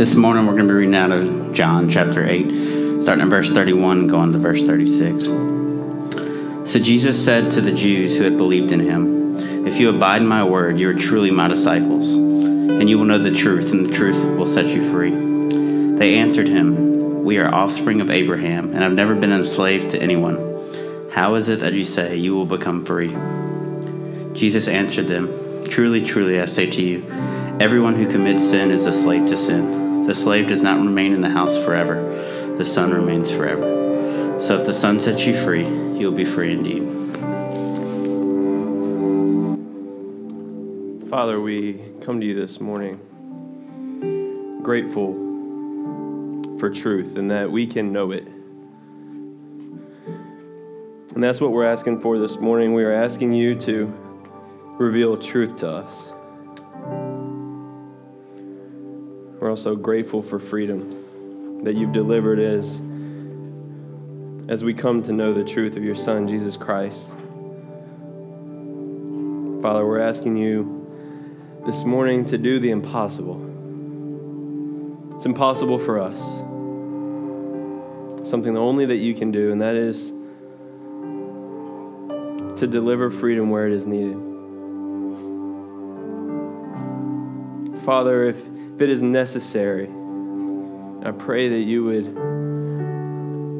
This morning we're going to be reading out of John chapter 8, starting at verse 31, going to verse 36. So Jesus said to the Jews who had believed in him, If you abide in my word, you are truly my disciples, and you will know the truth, and the truth will set you free. They answered him, We are offspring of Abraham, and have never been enslaved to anyone. How is it that you say you will become free? Jesus answered them, Truly, truly, I say to you, everyone who commits sin is a slave to sin. The slave does not remain in the house forever, the son remains forever. So if the son sets you free, you will be free indeed. Father, we come to you this morning grateful for truth and that we can know it. And that's what we're asking for this morning. We are asking you to reveal truth to us. We're also grateful for freedom that you've delivered as, as we come to know the truth of your Son, Jesus Christ. Father, we're asking you this morning to do the impossible. It's impossible for us. Something only that you can do, and that is to deliver freedom where it is needed. Father, if if it is necessary, I pray that you would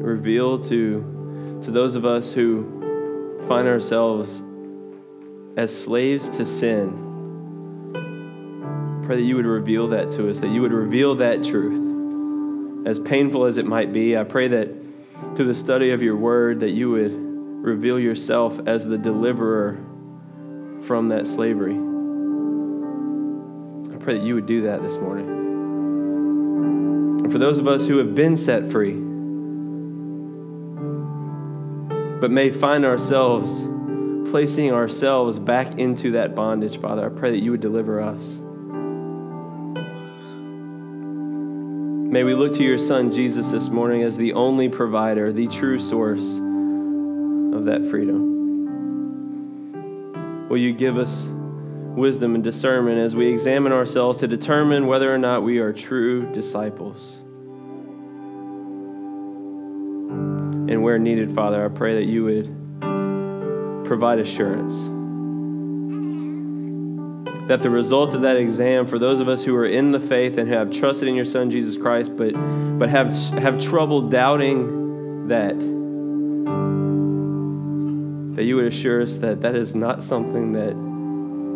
reveal to, to those of us who find ourselves as slaves to sin. Pray that you would reveal that to us, that you would reveal that truth. As painful as it might be, I pray that through the study of your word that you would reveal yourself as the deliverer from that slavery pray that you would do that this morning. And for those of us who have been set free, but may find ourselves placing ourselves back into that bondage, Father, I pray that you would deliver us. May we look to your Son, Jesus, this morning as the only provider, the true source of that freedom. Will you give us wisdom and discernment as we examine ourselves to determine whether or not we are true disciples. And where needed, Father, I pray that you would provide assurance. That the result of that exam, for those of us who are in the faith and have trusted in your Son, Jesus Christ, but, but have, have trouble doubting that, that you would assure us that that is not something that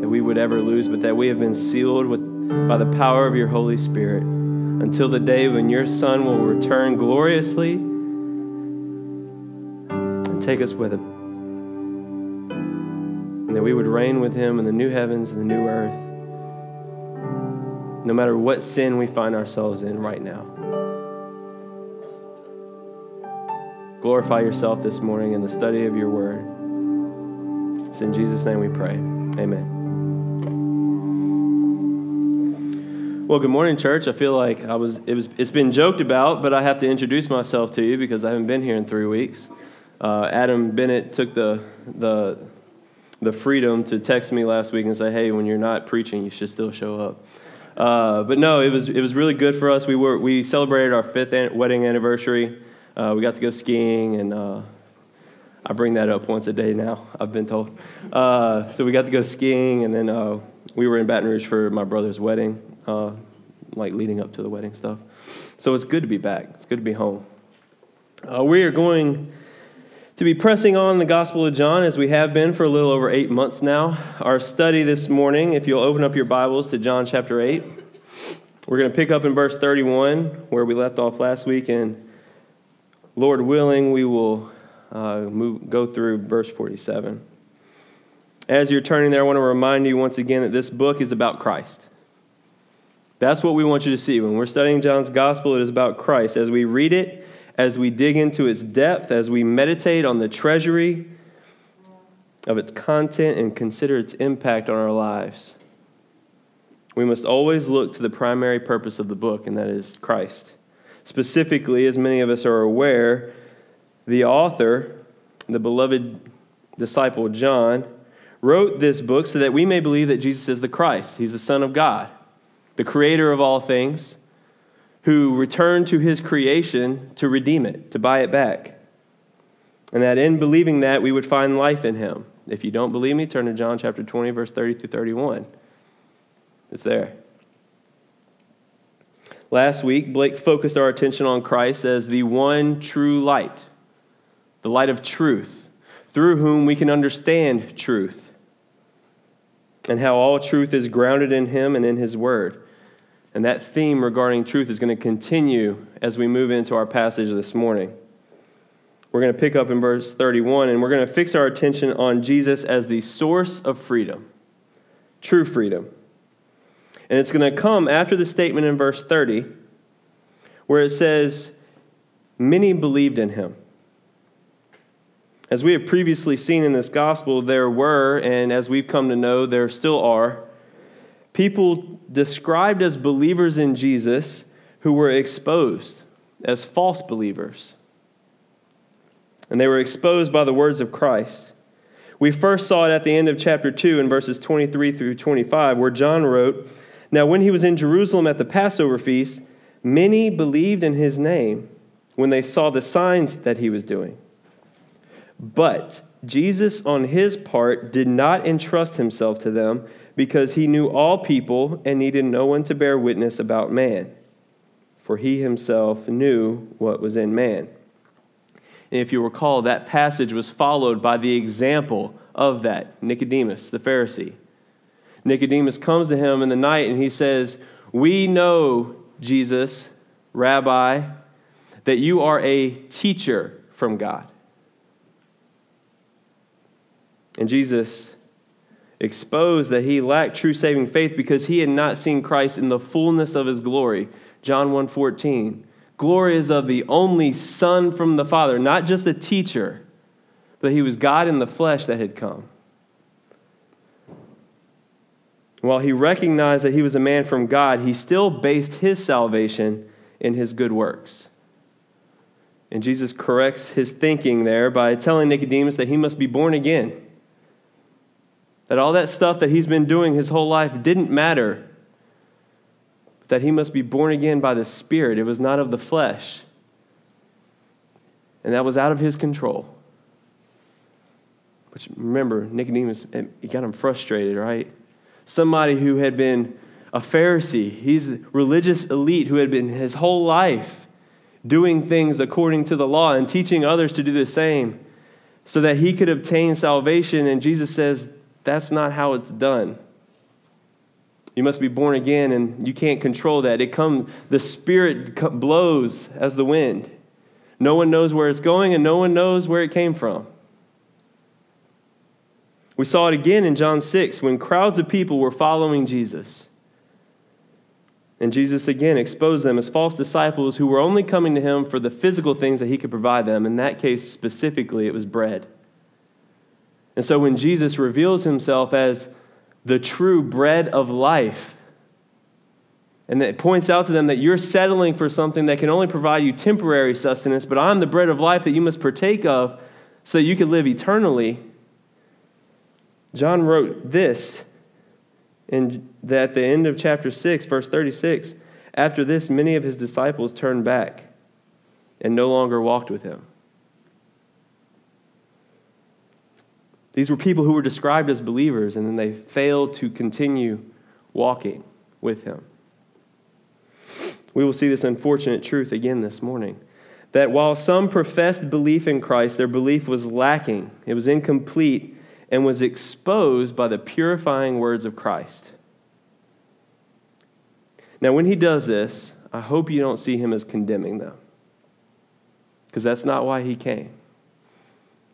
that we would ever lose, but that we have been sealed with, by the power of your Holy Spirit until the day when your Son will return gloriously and take us with him. And that we would reign with him in the new heavens and the new earth, no matter what sin we find ourselves in right now. Glorify yourself this morning in the study of your word. It's in Jesus' name we pray. Amen. Well, good morning, church. I feel like I was, it was, it's been joked about, but I have to introduce myself to you because I haven't been here in three weeks. Uh, Adam Bennett took the, the, the freedom to text me last week and say, hey, when you're not preaching, you should still show up. Uh, but no, it was, it was really good for us. We, were, we celebrated our fifth an- wedding anniversary. Uh, we got to go skiing, and uh, I bring that up once a day now, I've been told. Uh, so we got to go skiing, and then uh, we were in Baton Rouge for my brother's wedding uh, like leading up to the wedding stuff. So it's good to be back. It's good to be home. Uh, we are going to be pressing on the Gospel of John as we have been for a little over eight months now. Our study this morning, if you'll open up your Bibles to John chapter 8, we're going to pick up in verse 31 where we left off last week, and Lord willing, we will uh, move, go through verse 47. As you're turning there, I want to remind you once again that this book is about Christ. That's what we want you to see. When we're studying John's gospel, it is about Christ. As we read it, as we dig into its depth, as we meditate on the treasury of its content and consider its impact on our lives, we must always look to the primary purpose of the book, and that is Christ. Specifically, as many of us are aware, the author, the beloved disciple John, wrote this book so that we may believe that Jesus is the Christ. He's the Son of God the creator of all things, who returned to his creation to redeem it, to buy it back. And that in believing that, we would find life in him. If you don't believe me, turn to John chapter 20, verse 30 through 31. It's there. Last week, Blake focused our attention on Christ as the one true light, the light of truth, through whom we can understand truth, and how all truth is grounded in Him and in His Word. And that theme regarding truth is going to continue as we move into our passage this morning. We're going to pick up in verse 31, and we're going to fix our attention on Jesus as the source of freedom, true freedom. And it's going to come after the statement in verse 30 where it says, Many believed in him. As we have previously seen in this gospel, there were, and as we've come to know, there still are, people described as believers in Jesus who were exposed as false believers. And they were exposed by the words of Christ. We first saw it at the end of chapter 2 in verses 23 through 25, where John wrote, now, when he was in Jerusalem at the Passover feast, many believed in his name when they saw the signs that he was doing. But Jesus, on his part, did not entrust himself to them because he knew all people and needed no one to bear witness about man, for he himself knew what was in man. And if you recall, that passage was followed by the example of that Nicodemus, the Pharisee. Nicodemus comes to him in the night and he says, We know, Jesus, Rabbi, that you are a teacher from God. And Jesus exposed that he lacked true saving faith because he had not seen Christ in the fullness of his glory. John 1:14. Glory is of the only son from the Father, not just a teacher, but he was God in the flesh that had come. While he recognized that he was a man from God, he still based his salvation in his good works. And Jesus corrects his thinking there by telling Nicodemus that he must be born again. That all that stuff that he's been doing his whole life didn't matter. That he must be born again by the Spirit. It was not of the flesh. And that was out of his control. Which remember, Nicodemus, it got him frustrated, right? somebody who had been a Pharisee. He's a religious elite who had been his whole life doing things according to the law and teaching others to do the same so that he could obtain salvation. And Jesus says, that's not how it's done. You must be born again, and you can't control that. It comes, the Spirit blows as the wind. No one knows where it's going, and no one knows where it came from. We saw it again in John 6 when crowds of people were following Jesus. And Jesus again exposed them as false disciples who were only coming to him for the physical things that he could provide them. In that case, specifically, it was bread. And so when Jesus reveals himself as the true bread of life, and it points out to them that you're settling for something that can only provide you temporary sustenance, but I'm the bread of life that you must partake of so that you can live eternally John wrote this in at the end of chapter 6, verse 36. After this, many of his disciples turned back and no longer walked with him. These were people who were described as believers, and then they failed to continue walking with him. We will see this unfortunate truth again this morning that while some professed belief in Christ, their belief was lacking, it was incomplete and was exposed by the purifying words of Christ. Now, when he does this, I hope you don't see him as condemning them, because that's not why he came.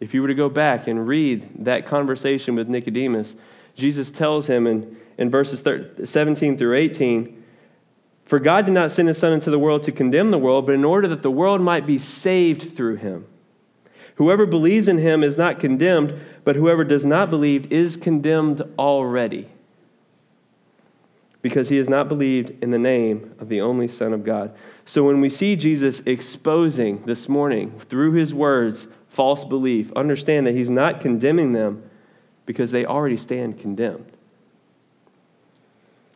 If you were to go back and read that conversation with Nicodemus, Jesus tells him in, in verses 17 through 18 For God did not send his Son into the world to condemn the world, but in order that the world might be saved through him. Whoever believes in him is not condemned, but whoever does not believe is condemned already, because he has not believed in the name of the only Son of God. So when we see Jesus exposing this morning through his words false belief, understand that he's not condemning them because they already stand condemned.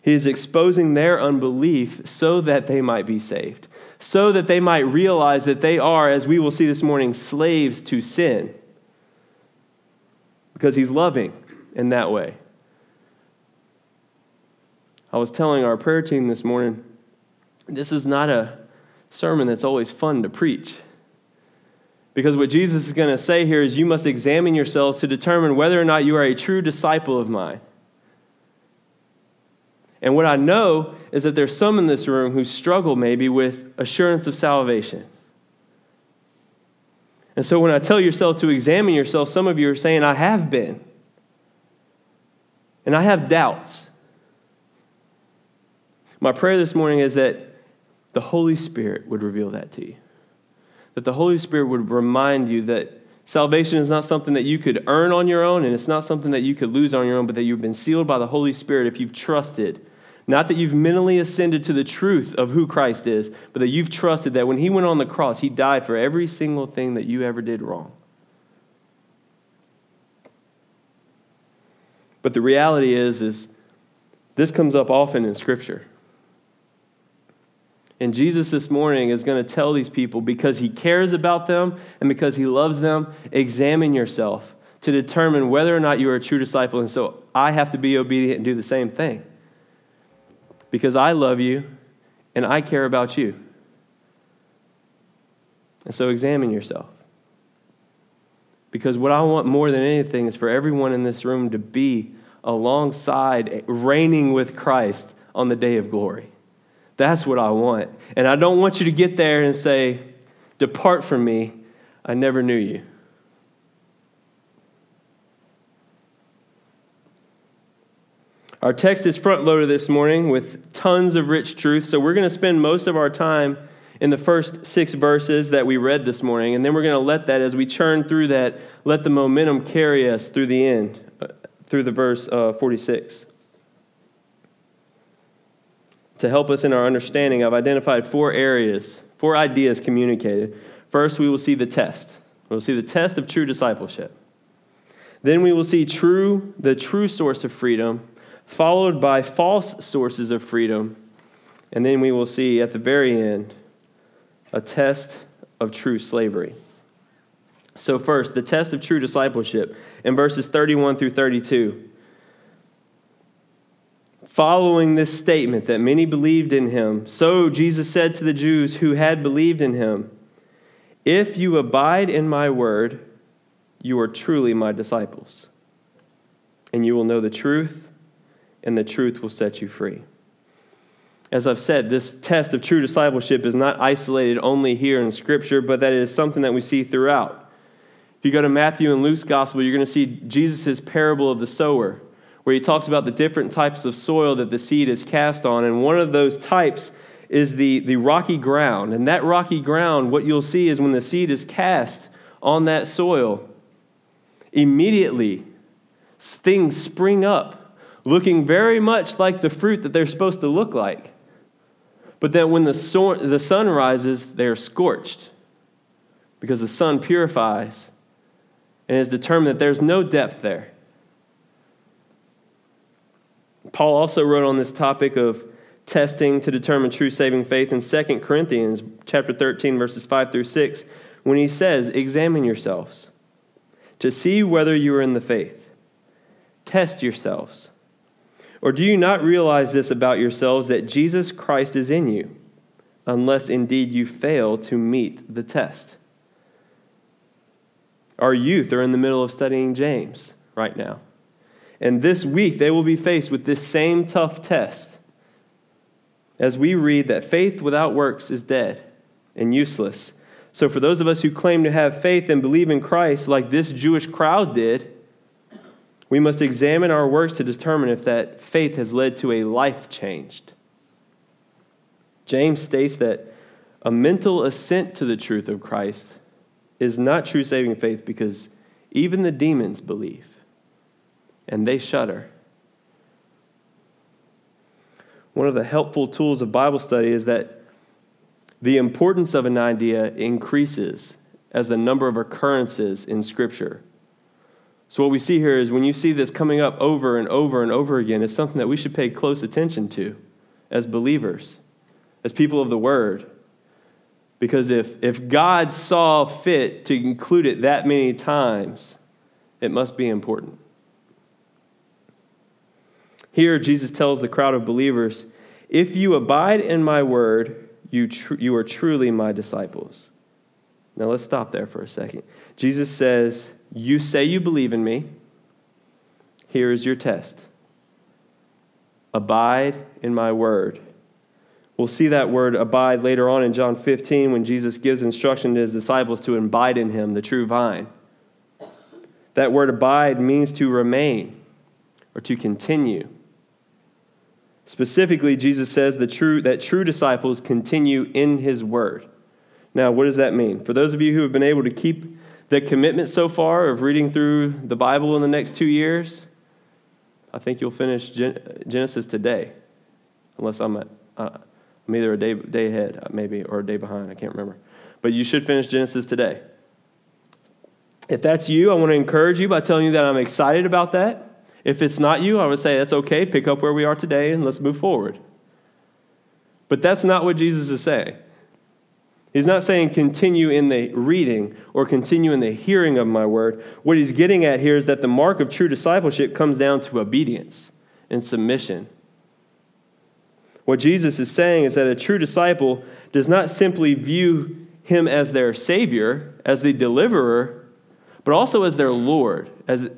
He is exposing their unbelief so that they might be saved, so that they might realize that they are, as we will see this morning, slaves to sin. Because he's loving in that way. I was telling our prayer team this morning, this is not a sermon that's always fun to preach. Because what Jesus is going to say here is you must examine yourselves to determine whether or not you are a true disciple of mine. And what I know is that there's some in this room who struggle maybe with assurance of salvation. And so when I tell yourself to examine yourself, some of you are saying, I have been. And I have doubts. My prayer this morning is that the Holy Spirit would reveal that to you. That the Holy Spirit would remind you that salvation is not something that you could earn on your own, and it's not something that you could lose on your own, but that you've been sealed by the Holy Spirit if you've trusted. Not that you've mentally ascended to the truth of who Christ is, but that you've trusted that when He went on the cross, He died for every single thing that you ever did wrong. But the reality is, is this comes up often in Scripture. And Jesus this morning is going to tell these people because he cares about them and because he loves them, examine yourself to determine whether or not you are a true disciple. And so I have to be obedient and do the same thing because I love you and I care about you. And so examine yourself. Because what I want more than anything is for everyone in this room to be alongside, reigning with Christ on the day of glory. That's what I want. And I don't want you to get there and say, Depart from me, I never knew you. Our text is front loaded this morning with tons of rich truth, so we're going to spend most of our time in the first six verses that we read this morning, and then we're going to let that, as we churn through that, let the momentum carry us through the end, uh, through the verse uh, 46 to help us in our understanding, I've identified four areas, four ideas communicated. First, we will see the test. We'll see the test of true discipleship. Then we will see true, the true source of freedom, followed by false sources of freedom. And then we will see at the very end a test of true slavery. So, first, the test of true discipleship in verses 31 through 32 following this statement that many believed in him. So Jesus said to the Jews who had believed in him, If you abide in my word, you are truly my disciples, and you will know the truth, and the truth will set you free. As I've said, this test of true discipleship is not isolated only here in Scripture, but that it is something that we see throughout. If you go to Matthew and Luke's gospel, you're going to see Jesus' parable of the sower where he talks about the different types of soil that the seed is cast on. And one of those types is the, the rocky ground. And that rocky ground, what you'll see is when the seed is cast on that soil, immediately things spring up, looking very much like the fruit that they're supposed to look like. But then when the, so- the sun rises, they're scorched because the sun purifies and has determined that there's no depth there. Paul also wrote on this topic of testing to determine true saving faith in 2 Corinthians chapter 13 verses 5 through 6 when he says, "Examine yourselves to see whether you are in the faith. Test yourselves. Or do you not realize this about yourselves that Jesus Christ is in you, unless indeed you fail to meet the test?" Our youth are in the middle of studying James right now. And this week, they will be faced with this same tough test as we read that faith without works is dead and useless. So, for those of us who claim to have faith and believe in Christ, like this Jewish crowd did, we must examine our works to determine if that faith has led to a life changed. James states that a mental assent to the truth of Christ is not true saving faith because even the demons believe and they shudder. One of the helpful tools of Bible study is that the importance of an idea increases as the number of occurrences in Scripture So, what we see here is when you see this coming up over and over and over again, it's something that we should pay close attention to as believers, as people of the Word. Because if, if God saw fit to include it that many times, it must be important. Here, Jesus tells the crowd of believers if you abide in my word, you, tr- you are truly my disciples. Now, let's stop there for a second. Jesus says, You say you believe in me. Here is your test abide in my word. We'll see that word abide later on in John 15 when Jesus gives instruction to his disciples to abide in him, the true vine. That word abide means to remain or to continue. Specifically, Jesus says the true, that true disciples continue in his word. Now, what does that mean? For those of you who have been able to keep the commitment so far of reading through the Bible in the next two years, I think you'll finish Genesis today, unless I'm, uh, I'm either a day, day ahead, uh, maybe, or a day behind. I can't remember. But you should finish Genesis today. If that's you, I want to encourage you by telling you that I'm excited about that. If it's not you, I would say that's okay. Pick up where we are today and let's move forward. But that's not what Jesus is saying. He's not saying continue in the reading or continue in the hearing of my word. What he's getting at here is that the mark of true discipleship comes down to obedience and submission. What Jesus is saying is that a true disciple does not simply view him as their Savior, as the deliverer, but also as their Lord, as,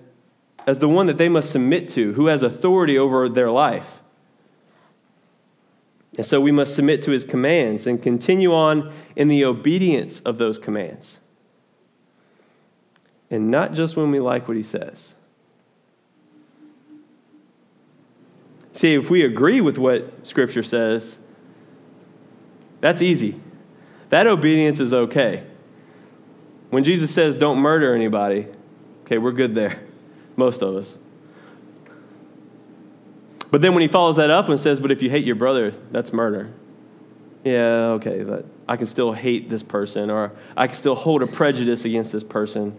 as the one that they must submit to, who has authority over their life. And so we must submit to his commands and continue on in the obedience of those commands. And not just when we like what he says. See, if we agree with what Scripture says, that's easy. That obedience is okay. When Jesus says, don't murder anybody, okay, we're good there. Most of us. But then when he follows that up and says, But if you hate your brother, that's murder. Yeah, okay, but I can still hate this person, or I can still hold a prejudice against this person.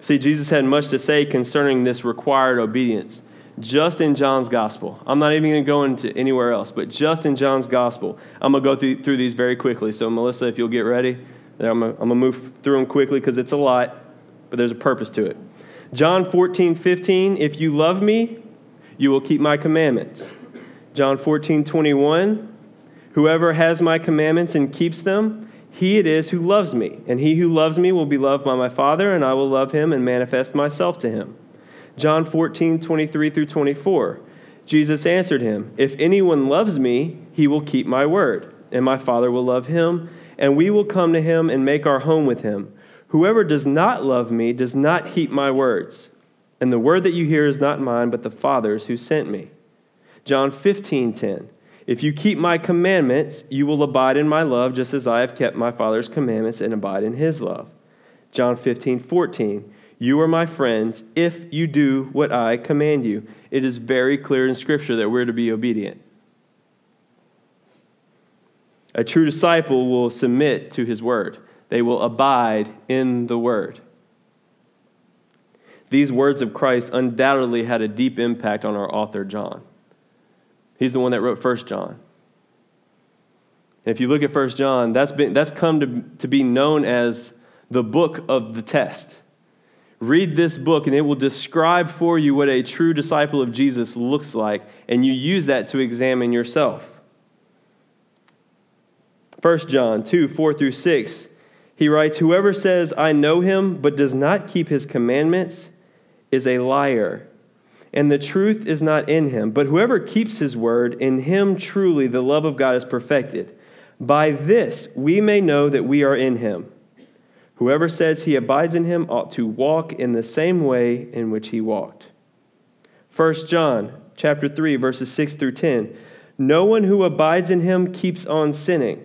See, Jesus had much to say concerning this required obedience just in John's gospel. I'm not even going to go into anywhere else, but just in John's gospel. I'm going to go through, through these very quickly. So, Melissa, if you'll get ready, I'm going to move through them quickly because it's a lot, but there's a purpose to it. John 14, 15, if you love me, you will keep my commandments. John 14, 21, whoever has my commandments and keeps them, he it is who loves me. And he who loves me will be loved by my Father, and I will love him and manifest myself to him. John 14, 23 through 24. Jesus answered him, If anyone loves me, he will keep my word, and my Father will love him, and we will come to him and make our home with him. Whoever does not love me does not keep my words. And the word that you hear is not mine, but the Father's who sent me. John 15, 10. If you keep my commandments, you will abide in my love, just as I have kept my Father's commandments and abide in his love. John 15, 14. You are my friends if you do what I command you. It is very clear in Scripture that we're to be obedient. A true disciple will submit to his word. They will abide in the word. These words of Christ undoubtedly had a deep impact on our author, John. He's the one that wrote 1 John. And if you look at 1 John, that's, been, that's come to, to be known as the book of the test. Read this book, and it will describe for you what a true disciple of Jesus looks like, and you use that to examine yourself. 1 John 2 4 through 6 he writes, Whoever says, I know him, but does not keep his commandments, is a liar, and the truth is not in him. But whoever keeps his word, in him truly the love of God is perfected. By this we may know that we are in him. Whoever says he abides in him ought to walk in the same way in which he walked. 1 John chapter 3 verses 6 through 10. No one who abides in him keeps on sinning.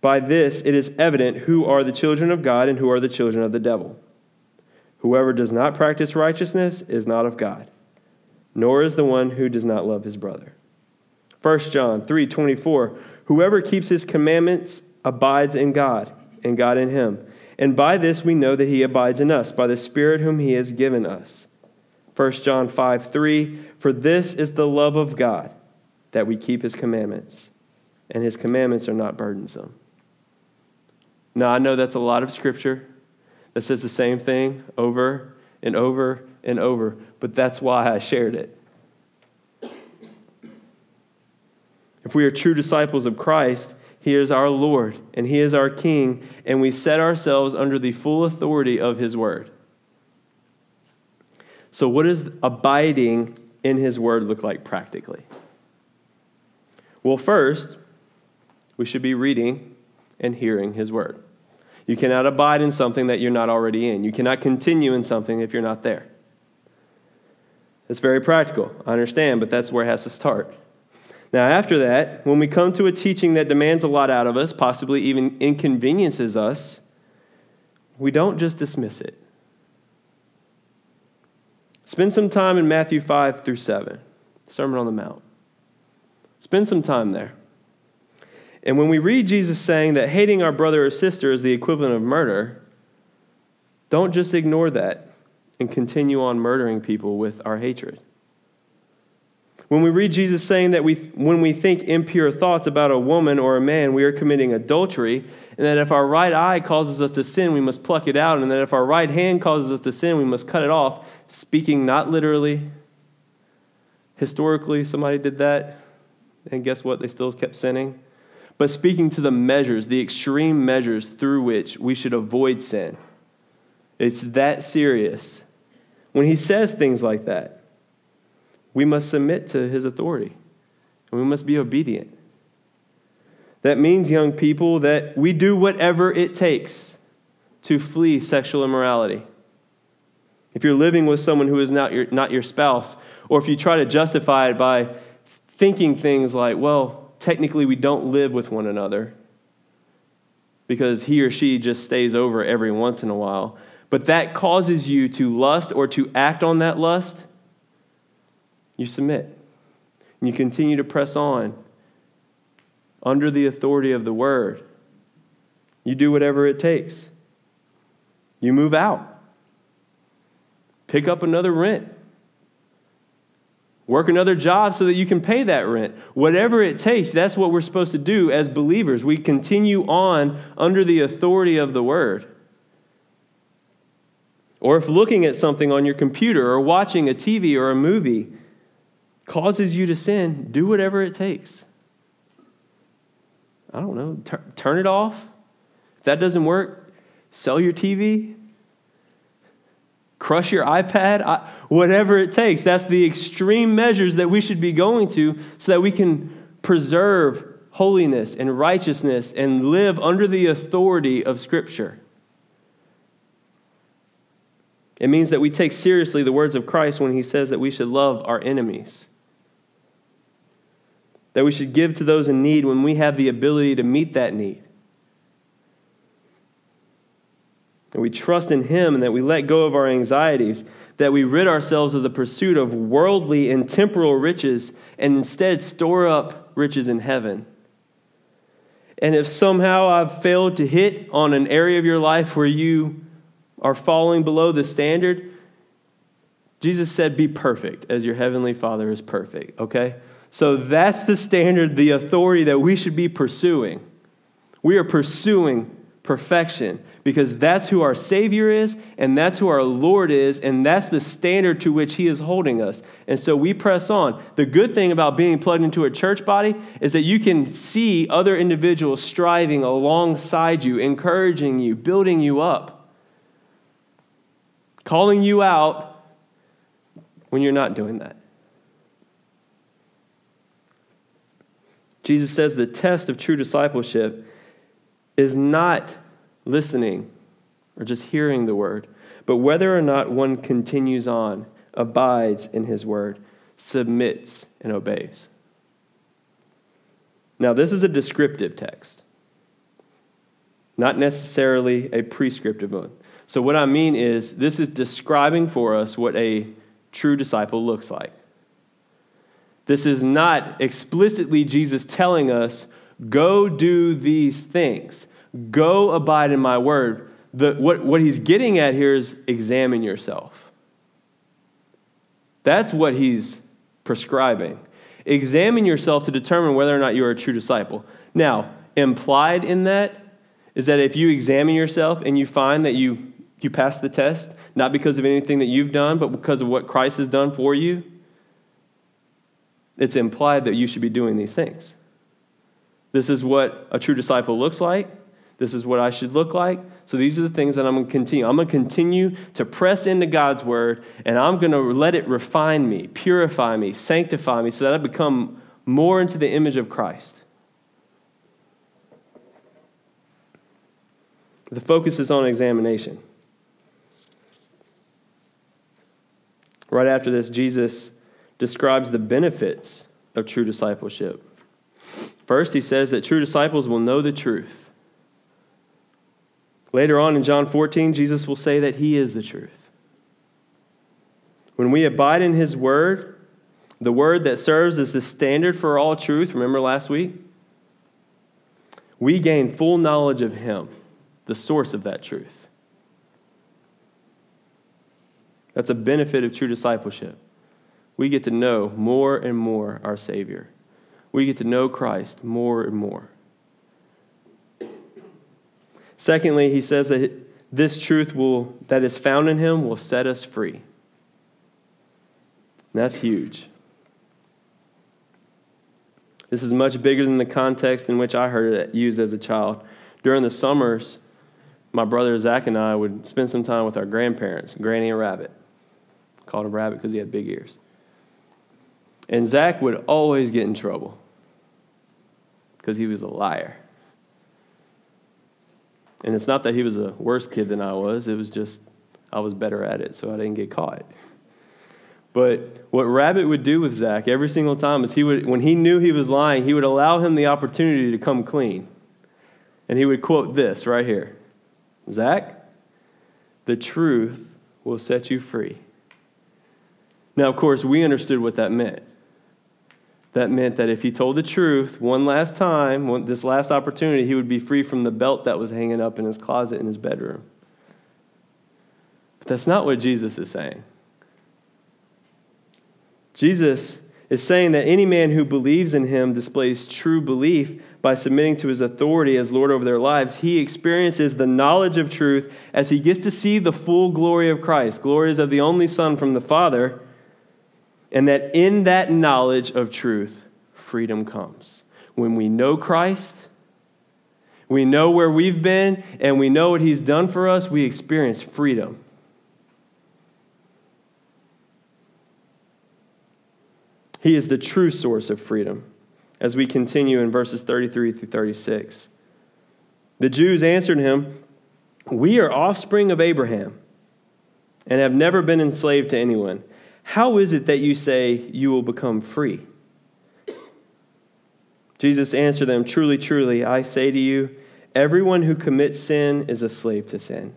By this it is evident who are the children of God and who are the children of the devil. Whoever does not practice righteousness is not of God, nor is the one who does not love his brother. 1 John 3:24 Whoever keeps his commandments abides in God, and God in him. And by this we know that he abides in us, by the Spirit whom he has given us. 1 John 5 3 For this is the love of God, that we keep his commandments, and his commandments are not burdensome. Now, I know that's a lot of scripture that says the same thing over and over and over, but that's why I shared it. If we are true disciples of Christ, he is our Lord and He is our King, and we set ourselves under the full authority of His Word. So, what does abiding in His Word look like practically? Well, first, we should be reading and hearing His Word. You cannot abide in something that you're not already in. You cannot continue in something if you're not there. It's very practical, I understand, but that's where it has to start. Now, after that, when we come to a teaching that demands a lot out of us, possibly even inconveniences us, we don't just dismiss it. Spend some time in Matthew 5 through 7, Sermon on the Mount. Spend some time there. And when we read Jesus saying that hating our brother or sister is the equivalent of murder, don't just ignore that and continue on murdering people with our hatred. When we read Jesus saying that we, when we think impure thoughts about a woman or a man, we are committing adultery, and that if our right eye causes us to sin, we must pluck it out, and that if our right hand causes us to sin, we must cut it off, speaking not literally. Historically, somebody did that, and guess what? They still kept sinning. But speaking to the measures, the extreme measures through which we should avoid sin. It's that serious. When he says things like that, we must submit to his authority and we must be obedient. That means, young people, that we do whatever it takes to flee sexual immorality. If you're living with someone who is not your, not your spouse, or if you try to justify it by thinking things like, well, technically we don't live with one another because he or she just stays over every once in a while, but that causes you to lust or to act on that lust, you submit. And you continue to press on under the authority of the word. You do whatever it takes. You move out. Pick up another rent. Work another job so that you can pay that rent. Whatever it takes, that's what we're supposed to do as believers. We continue on under the authority of the word. Or if looking at something on your computer or watching a TV or a movie causes you to sin, do whatever it takes. I don't know, tur- turn it off. If that doesn't work, sell your TV, crush your iPad, I, whatever it takes. That's the extreme measures that we should be going to so that we can preserve holiness and righteousness and live under the authority of Scripture. It means that we take seriously the words of Christ when he says that we should love our enemies that we should give to those in need when we have the ability to meet that need. We trust in Him and that we let go of our anxieties, that we rid ourselves of the pursuit of worldly and temporal riches and instead store up riches in heaven. And if somehow I've failed to hit on an area of your life where you are falling below the standard, Jesus said, Be perfect as your heavenly Father is perfect, okay? So that's the standard, the authority that we should be pursuing. We are pursuing perfection because that's who our Savior is and that's who our Lord is, and that's the standard to which He is holding us. And so we press on. The good thing about being plugged into a church body is that you can see other individuals striving alongside you, encouraging you, building you up, calling you out when you're not doing that. Jesus says the test of true discipleship is not listening or just hearing the word, but whether or not one continues on, abides in his word, submits, and obeys. Now, this is a descriptive text, not necessarily a prescriptive one. So, what I mean is, this is describing for us what a true disciple looks like. This is not explicitly Jesus telling us, go do these things, go abide in my word. The, what, what he's getting at here is examine yourself. That's what he's prescribing. Examine yourself to determine whether or not you're a true disciple. Now, implied in that is that if you examine yourself and you find that you, you pass the test, not because of anything that you've done, but because of what Christ has done for you, it's implied that you should be doing these things. This is what a true disciple looks like. This is what I should look like. So these are the things that I'm going to continue. I'm going to continue to press into God's word, and I'm going to let it refine me, purify me, sanctify me, so that I become more into the image of Christ. The focus is on examination. Right after this, Jesus describes the benefits of true discipleship. First, he says that true disciples will know the truth. Later on in John 14, Jesus will say that he is the truth. When we abide in his word, the word that serves as the standard for all truth, remember last week? We gain full knowledge of him, the source of that truth. That's a benefit of true discipleship. We get to know more and more our Savior. We get to know Christ more and more. Secondly, he says that this truth will, that is found in him will set us free. And that's huge. This is much bigger than the context in which I heard it used as a child. During the summers, my brother Zach and I would spend some time with our grandparents, Granny and Rabbit. Called him Rabbit because he had big ears. And Zach would always get in trouble because he was a liar. And it's not that he was a worse kid than I was, it was just I was better at it, so I didn't get caught. But what Rabbit would do with Zach every single time is he would, when he knew he was lying, he would allow him the opportunity to come clean. And he would quote this right here Zach, the truth will set you free. Now, of course, we understood what that meant. That meant that if he told the truth one last time, this last opportunity, he would be free from the belt that was hanging up in his closet in his bedroom. But that's not what Jesus is saying. Jesus is saying that any man who believes in him displays true belief by submitting to his authority as Lord over their lives. He experiences the knowledge of truth as he gets to see the full glory of Christ. Glories of the only Son from the Father and that in that knowledge of truth, freedom comes. When we know Christ, we know where we've been, and we know what He's done for us, we experience freedom. He is the true source of freedom. As we continue in verses 33 through 36, the Jews answered him, We are offspring of Abraham and have never been enslaved to anyone. How is it that you say you will become free? Jesus answered them, Truly, truly, I say to you, everyone who commits sin is a slave to sin.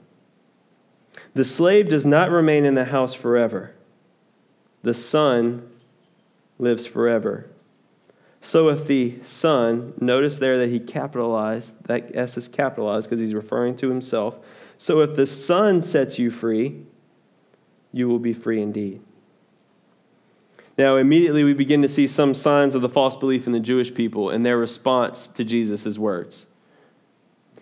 The slave does not remain in the house forever, the son lives forever. So if the son, notice there that he capitalized, that S is capitalized because he's referring to himself. So if the son sets you free, you will be free indeed. Now, immediately we begin to see some signs of the false belief in the Jewish people and their response to Jesus' words.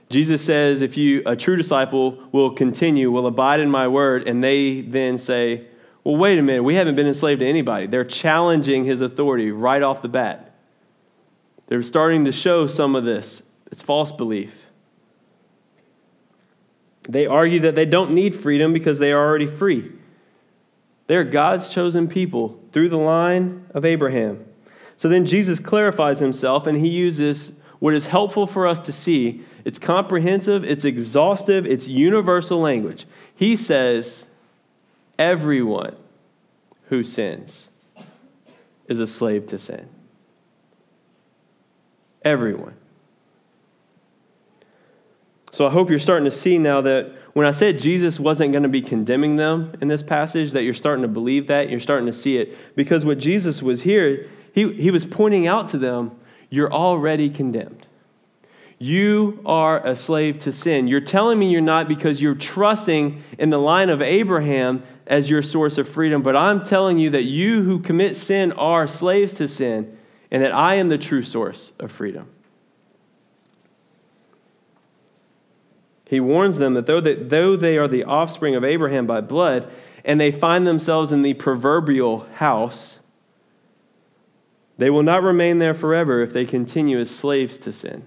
Jesus says, if you, a true disciple, will continue, will abide in my word, and they then say, well, wait a minute, we haven't been enslaved to anybody. They're challenging his authority right off the bat. They're starting to show some of this. It's false belief. They argue that they don't need freedom because they are already free. They're God's chosen people through the line of Abraham. So then Jesus clarifies himself and he uses what is helpful for us to see. It's comprehensive, it's exhaustive, it's universal language. He says, everyone who sins is a slave to sin. Everyone. So I hope you're starting to see now that when I said Jesus wasn't going to be condemning them in this passage, that you're starting to believe that, you're starting to see it. Because what Jesus was here, he, he was pointing out to them, you're already condemned. You are a slave to sin. You're telling me you're not because you're trusting in the line of Abraham as your source of freedom, but I'm telling you that you who commit sin are slaves to sin, and that I am the true source of freedom. He warns them that though, they, though they are the offspring of Abraham by blood, and they find themselves in the proverbial house, they will not remain there forever if they continue as slaves to sin.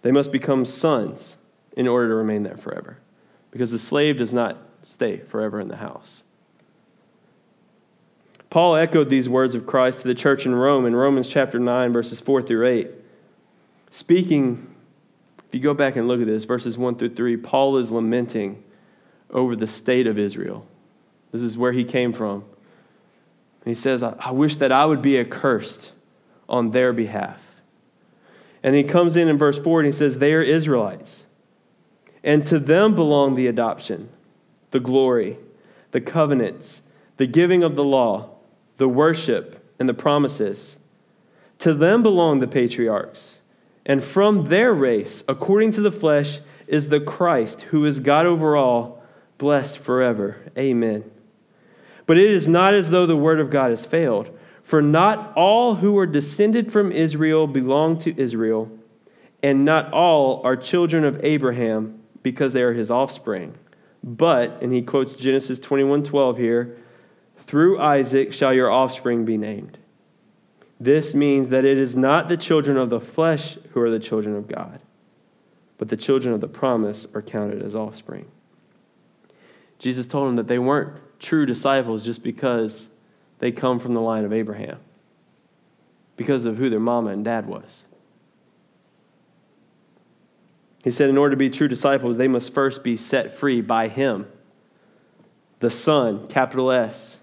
They must become sons in order to remain there forever, because the slave does not stay forever in the house. Paul echoed these words of Christ to the church in Rome in Romans chapter 9, verses 4 through 8. Speaking if you go back and look at this, verses 1 through 3, Paul is lamenting over the state of Israel. This is where he came from. he says, I, I wish that I would be accursed on their behalf. And he comes in in verse 4 and he says, They are Israelites. And to them belong the adoption, the glory, the covenants, the giving of the law, the worship, and the promises. To them belong the patriarchs and from their race, according to the flesh, is the Christ, who is God over all, blessed forever. Amen. But it is not as though the word of God has failed, for not all who are descended from Israel belong to Israel, and not all are children of Abraham because they are his offspring. But, and he quotes Genesis 21:12 here, through Isaac shall your offspring be named. This means that it is not the children of the flesh who are the children of God, but the children of the promise are counted as offspring. Jesus told them that they weren't true disciples just because they come from the line of Abraham, because of who their mama and dad was. He said, in order to be true disciples, they must first be set free by Him, the Son, capital S,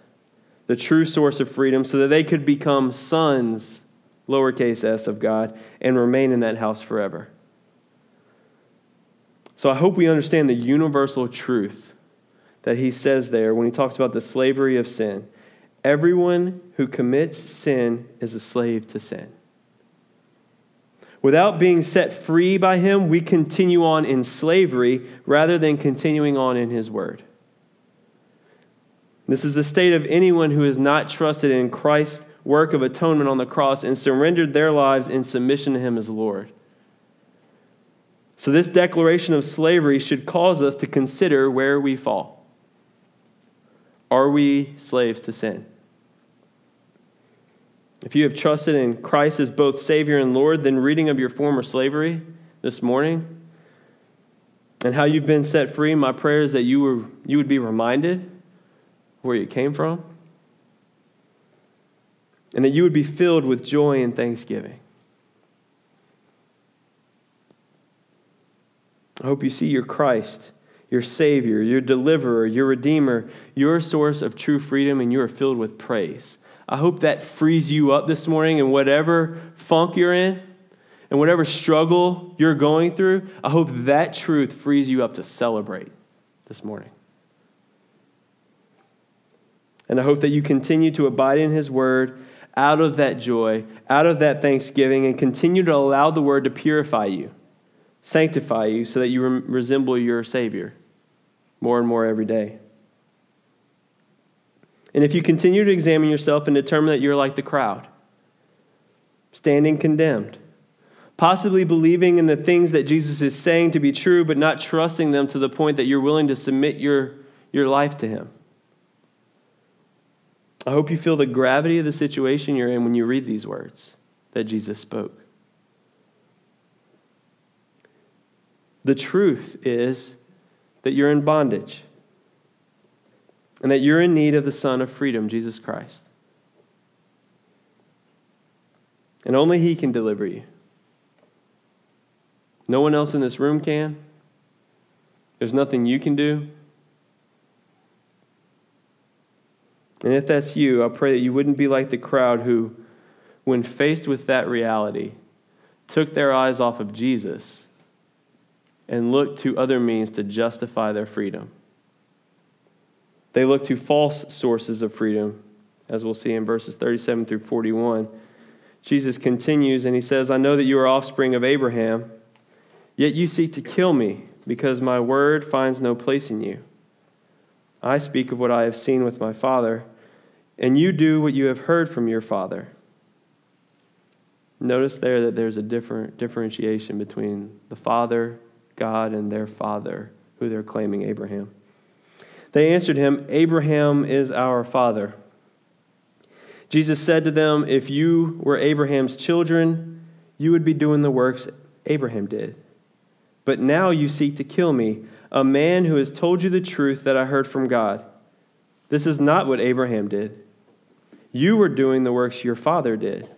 the true source of freedom, so that they could become sons, lowercase s, of God, and remain in that house forever. So I hope we understand the universal truth that he says there when he talks about the slavery of sin. Everyone who commits sin is a slave to sin. Without being set free by him, we continue on in slavery rather than continuing on in his word. This is the state of anyone who has not trusted in Christ's work of atonement on the cross and surrendered their lives in submission to Him as Lord. So, this declaration of slavery should cause us to consider where we fall. Are we slaves to sin? If you have trusted in Christ as both Savior and Lord, then reading of your former slavery this morning and how you've been set free, my prayer is that you, were, you would be reminded where you came from, and that you would be filled with joy and thanksgiving. I hope you see your Christ, your Savior, your deliverer, your Redeemer, your source of true freedom, and you are filled with praise. I hope that frees you up this morning in whatever funk you're in and whatever struggle you're going through. I hope that truth frees you up to celebrate this morning. And I hope that you continue to abide in His Word out of that joy, out of that thanksgiving, and continue to allow the Word to purify you, sanctify you, so that you re- resemble your Savior more and more every day. And if you continue to examine yourself and determine that you're like the crowd, standing condemned, possibly believing in the things that Jesus is saying to be true, but not trusting them to the point that you're willing to submit your, your life to Him. I hope you feel the gravity of the situation you're in when you read these words that Jesus spoke. The truth is that you're in bondage and that you're in need of the Son of freedom, Jesus Christ. And only He can deliver you. No one else in this room can. There's nothing you can do. And if that's you, I pray that you wouldn't be like the crowd who, when faced with that reality, took their eyes off of Jesus and looked to other means to justify their freedom. They looked to false sources of freedom, as we'll see in verses 37 through 41. Jesus continues and he says, I know that you are offspring of Abraham, yet you seek to kill me because my word finds no place in you. I speak of what I have seen with my Father, and you do what you have heard from your Father. Notice there that there's a different differentiation between the Father, God, and their Father, who they're claiming Abraham. They answered him, Abraham is our Father. Jesus said to them, If you were Abraham's children, you would be doing the works Abraham did. But now you seek to kill me a man who has told you the truth that I heard from God. This is not what Abraham did. You were doing the works your father did.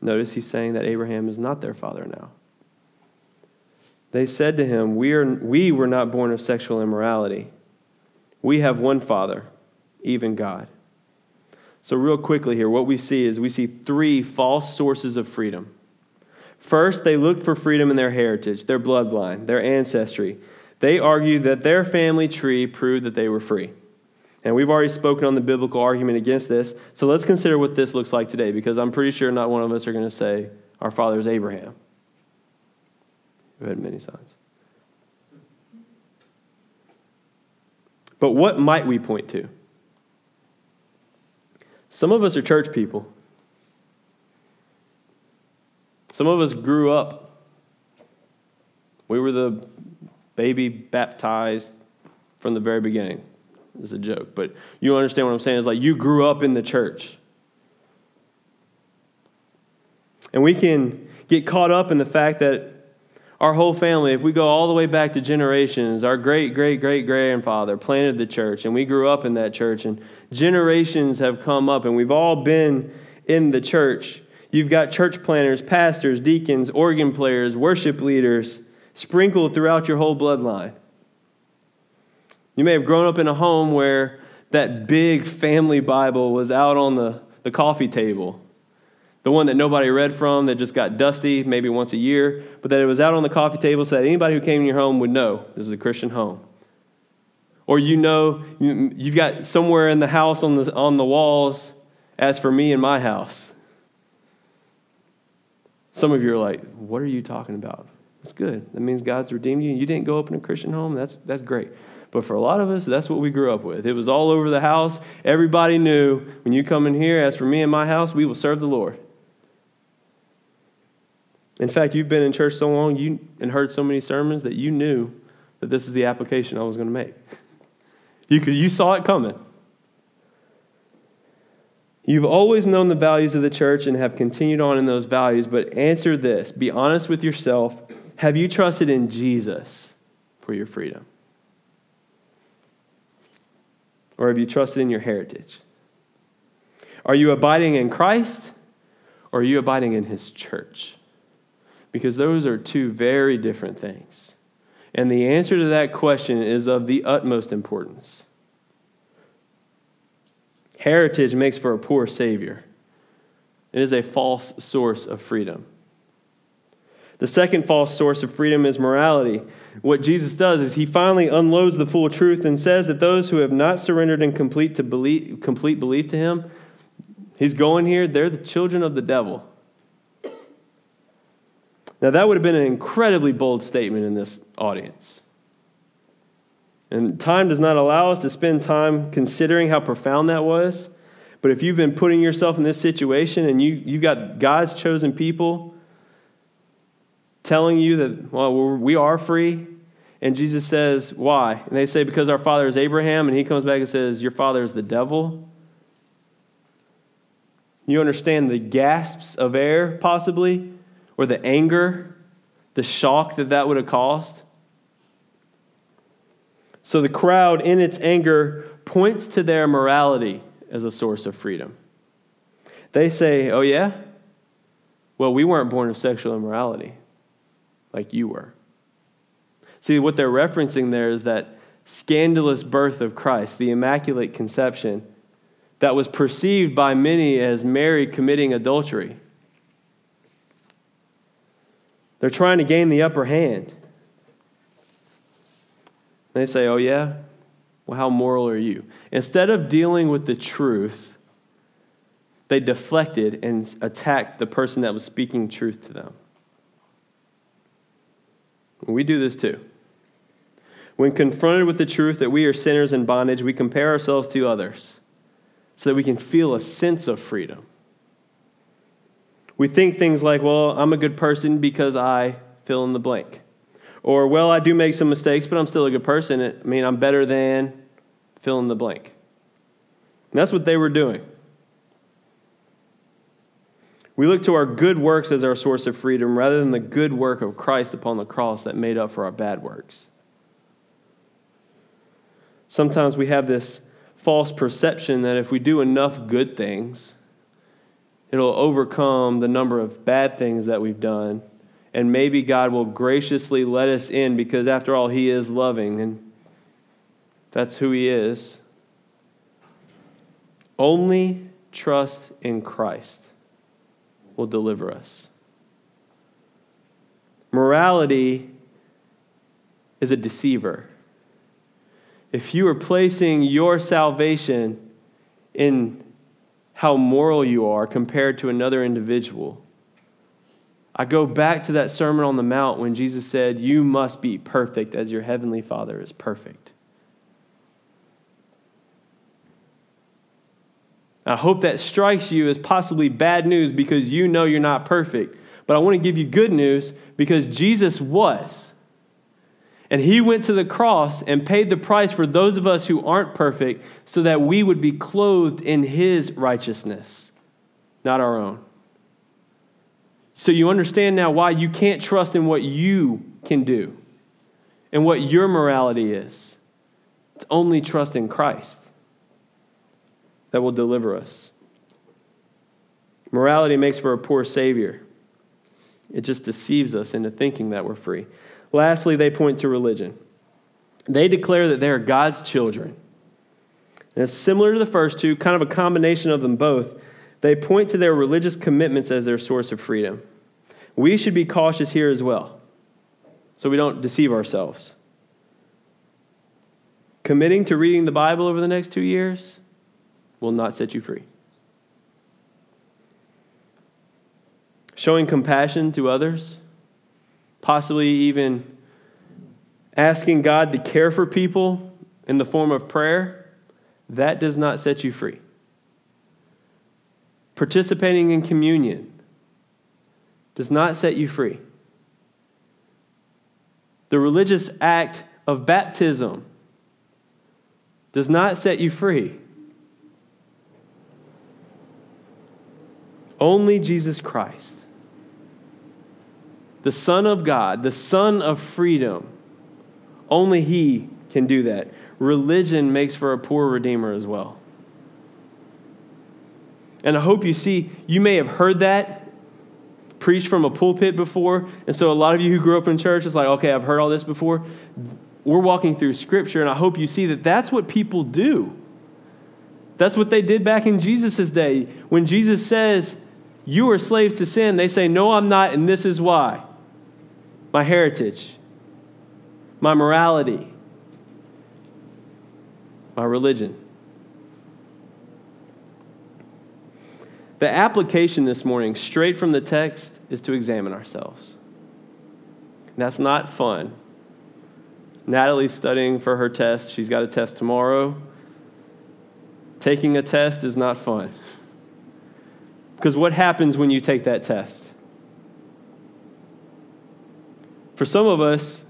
Notice he's saying that Abraham is not their father now. They said to him, We, are, we were not born of sexual immorality. We have one father, even God. So, real quickly here, what we see is we see three false sources of freedom. First, they looked for freedom in their heritage, their bloodline, their ancestry. They argued that their family tree proved that they were free. And we've already spoken on the biblical argument against this. So let's consider what this looks like today, because I'm pretty sure not one of us are going to say, Our father is Abraham. Who had many sons. But what might we point to? Some of us are church people. Some of us grew up. We were the baby baptized from the very beginning. It's a joke, but you understand what I'm saying. It's like you grew up in the church. And we can get caught up in the fact that our whole family, if we go all the way back to generations, our great, great, great grandfather planted the church, and we grew up in that church, and generations have come up, and we've all been in the church. You've got church planners, pastors, deacons, organ players, worship leaders sprinkled throughout your whole bloodline. You may have grown up in a home where that big family Bible was out on the, the coffee table. The one that nobody read from, that just got dusty maybe once a year, but that it was out on the coffee table so that anybody who came in your home would know this is a Christian home. Or you know, you've got somewhere in the house on the, on the walls, as for me and my house. Some of you are like, what are you talking about? That's good. That means God's redeemed you. You didn't go up in a Christian home. That's, that's great. But for a lot of us, that's what we grew up with. It was all over the house. Everybody knew when you come in here, as for me and my house, we will serve the Lord. In fact, you've been in church so long you, and heard so many sermons that you knew that this is the application I was going to make. You, you saw it coming. You've always known the values of the church and have continued on in those values, but answer this be honest with yourself. Have you trusted in Jesus for your freedom? Or have you trusted in your heritage? Are you abiding in Christ or are you abiding in his church? Because those are two very different things. And the answer to that question is of the utmost importance. Heritage makes for a poor Savior, it is a false source of freedom. The second false source of freedom is morality. What Jesus does is he finally unloads the full truth and says that those who have not surrendered in complete, to believe, complete belief to him, he's going here, they're the children of the devil. Now, that would have been an incredibly bold statement in this audience. And time does not allow us to spend time considering how profound that was. But if you've been putting yourself in this situation and you, you've got God's chosen people telling you that, well, we are free, and Jesus says, why? And they say, because our father is Abraham, and he comes back and says, your father is the devil. You understand the gasps of air, possibly, or the anger, the shock that that would have caused? So the crowd, in its anger, points to their morality as a source of freedom. They say, Oh, yeah? Well, we weren't born of sexual immorality like you were. See, what they're referencing there is that scandalous birth of Christ, the Immaculate Conception, that was perceived by many as Mary committing adultery. They're trying to gain the upper hand. They say, Oh, yeah? Well, how moral are you? Instead of dealing with the truth, they deflected and attacked the person that was speaking truth to them. We do this too. When confronted with the truth that we are sinners in bondage, we compare ourselves to others so that we can feel a sense of freedom. We think things like, well, I'm a good person because I fill in the blank. Or, well, I do make some mistakes, but I'm still a good person. I mean, I'm better than fill in the blank. And that's what they were doing. We look to our good works as our source of freedom rather than the good work of Christ upon the cross that made up for our bad works. Sometimes we have this false perception that if we do enough good things, it'll overcome the number of bad things that we've done. And maybe God will graciously let us in because, after all, He is loving and that's who He is. Only trust in Christ will deliver us. Morality is a deceiver. If you are placing your salvation in how moral you are compared to another individual, I go back to that Sermon on the Mount when Jesus said, You must be perfect as your heavenly Father is perfect. I hope that strikes you as possibly bad news because you know you're not perfect. But I want to give you good news because Jesus was. And he went to the cross and paid the price for those of us who aren't perfect so that we would be clothed in his righteousness, not our own. So you understand now why you can't trust in what you can do and what your morality is. It's only trust in Christ that will deliver us. Morality makes for a poor Savior. It just deceives us into thinking that we're free. Lastly, they point to religion. They declare that they are God's children. And it's similar to the first two, kind of a combination of them both. They point to their religious commitments as their source of freedom. We should be cautious here as well, so we don't deceive ourselves. Committing to reading the Bible over the next two years, will not set you free. Showing compassion to others, possibly even asking God to care for people in the form of prayer, that does not set you free. Participating in communion does not set you free. The religious act of baptism does not set you free. Only Jesus Christ, the Son of God, the Son of freedom, only He can do that. Religion makes for a poor Redeemer as well. And I hope you see, you may have heard that preached from a pulpit before. And so a lot of you who grew up in church, it's like, okay, I've heard all this before. We're walking through Scripture, and I hope you see that that's what people do. That's what they did back in Jesus' day. When Jesus says, you are slaves to sin. They say, No, I'm not, and this is why. My heritage, my morality, my religion. The application this morning, straight from the text, is to examine ourselves. That's not fun. Natalie's studying for her test. She's got a test tomorrow. Taking a test is not fun. Because what happens when you take that test? For some of us,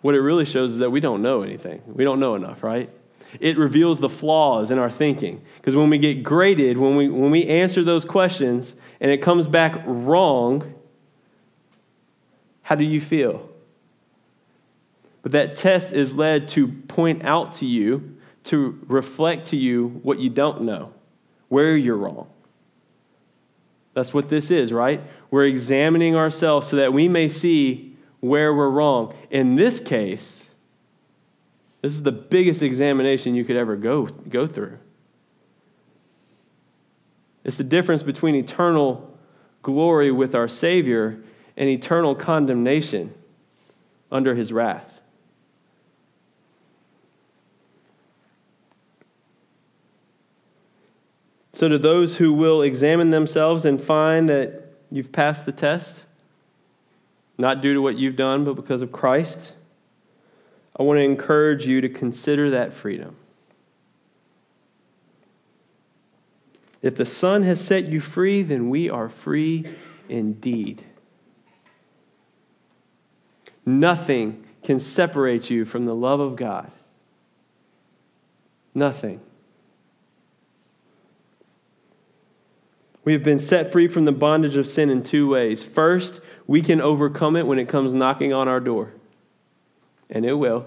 what it really shows is that we don't know anything. We don't know enough, right? It reveals the flaws in our thinking. Because when we get graded, when we, when we answer those questions and it comes back wrong, how do you feel? But that test is led to point out to you, to reflect to you what you don't know where you're wrong. That's what this is, right? We're examining ourselves so that we may see where we're wrong. In this case, this is the biggest examination you could ever go, go through. It's the difference between eternal glory with our Savior and eternal condemnation under his wrath. So, to those who will examine themselves and find that you've passed the test, not due to what you've done, but because of Christ, I want to encourage you to consider that freedom. If the Son has set you free, then we are free indeed. Nothing can separate you from the love of God. Nothing. We have been set free from the bondage of sin in two ways. First, we can overcome it when it comes knocking on our door, and it will.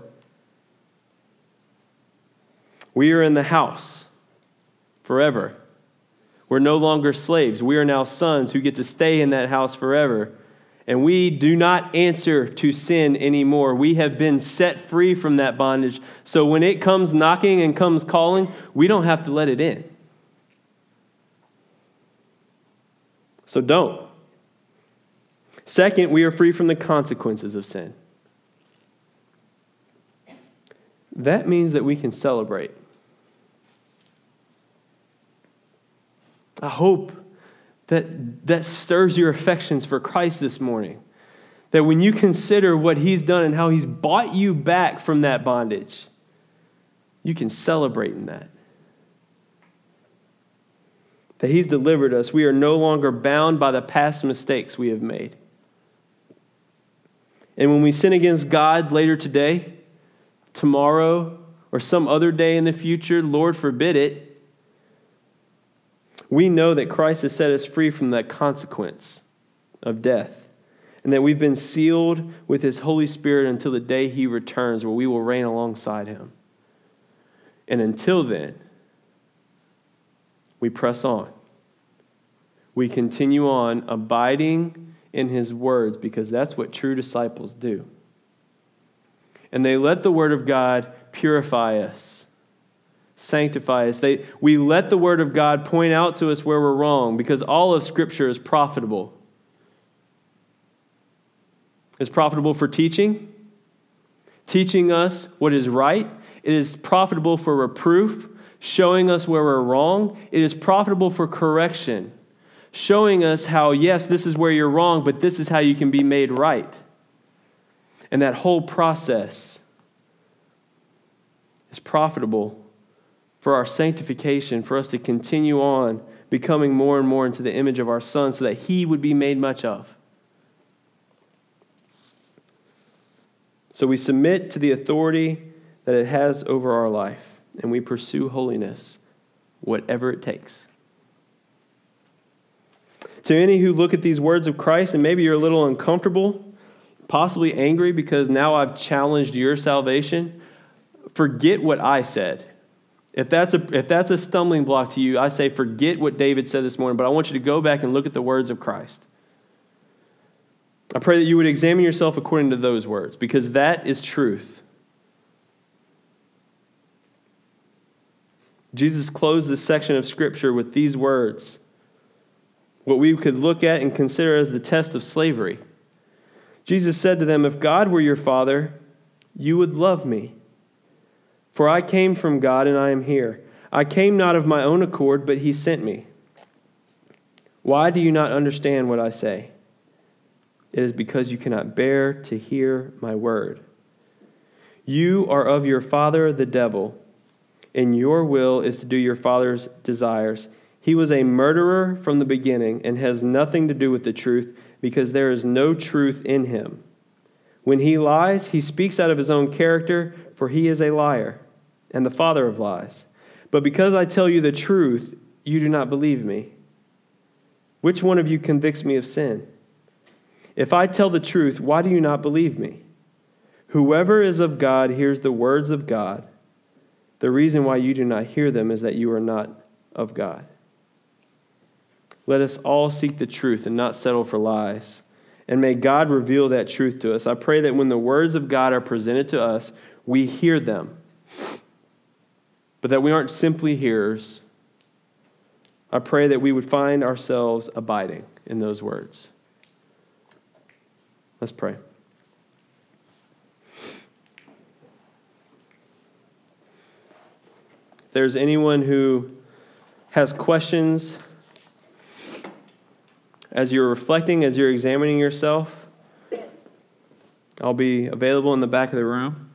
We are in the house forever. We're no longer slaves. We are now sons who get to stay in that house forever. And we do not answer to sin anymore. We have been set free from that bondage. So when it comes knocking and comes calling, we don't have to let it in. So don't. Second, we are free from the consequences of sin. That means that we can celebrate. I hope that that stirs your affections for Christ this morning. That when you consider what he's done and how he's bought you back from that bondage, you can celebrate in that. That he's delivered us. We are no longer bound by the past mistakes we have made. And when we sin against God later today, tomorrow, or some other day in the future, Lord forbid it, we know that Christ has set us free from that consequence of death, and that we've been sealed with his Holy Spirit until the day he returns, where we will reign alongside him. And until then, we press on. We continue on abiding in his words because that's what true disciples do. And they let the word of God purify us sanctify us. They, we let the Word of God point out to us where we're wrong because all of Scripture is profitable. It's profitable for teaching, teaching us what is right. It is profitable for reproof, showing us where we're wrong. It is profitable for correction, showing us how, yes, this is where you're wrong, but this is how you can be made right. And that whole process is profitable for our sanctification, for us to continue on becoming more and more into the image of our Son so that He would be made much of. So we submit to the authority that it has over our life, and we pursue holiness, whatever it takes. To any who look at these words of Christ, and maybe you're a little uncomfortable, possibly angry because now I've challenged your salvation, forget what I said. If that's, a, if that's a stumbling block to you, I say forget what David said this morning, but I want you to go back and look at the words of Christ. I pray that you would examine yourself according to those words, because that is truth. Jesus closed this section of Scripture with these words, what we could look at and consider as the test of slavery. Jesus said to them, If God were your Father, you would love me for I came from God and I am here. I came not of my own accord, but he sent me. Why do you not understand what I say? It is because you cannot bear to hear my word. You are of your father, the devil, and your will is to do your father's desires. He was a murderer from the beginning and has nothing to do with the truth because there is no truth in him. When he lies, he speaks out of his own character, for he is a liar and the father of lies. But because I tell you the truth, you do not believe me. Which one of you convicts me of sin? If I tell the truth, why do you not believe me? Whoever is of God hears the words of God. The reason why you do not hear them is that you are not of God. Let us all seek the truth and not settle for lies. And may God reveal that truth to us. I pray that when the words of God are presented to us, we hear them, but that we aren't simply hearers. I pray that we would find ourselves abiding in those words. Let's pray. There's anyone who has questions as you're reflecting, as you're examining yourself, I'll be available in the back of the room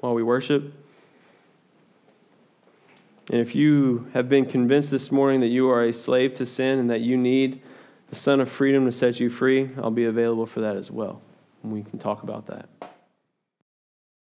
while we worship. And if you have been convinced this morning that you are a slave to sin and that you need the Son of Freedom to set you free, I'll be available for that as well. And we can talk about that.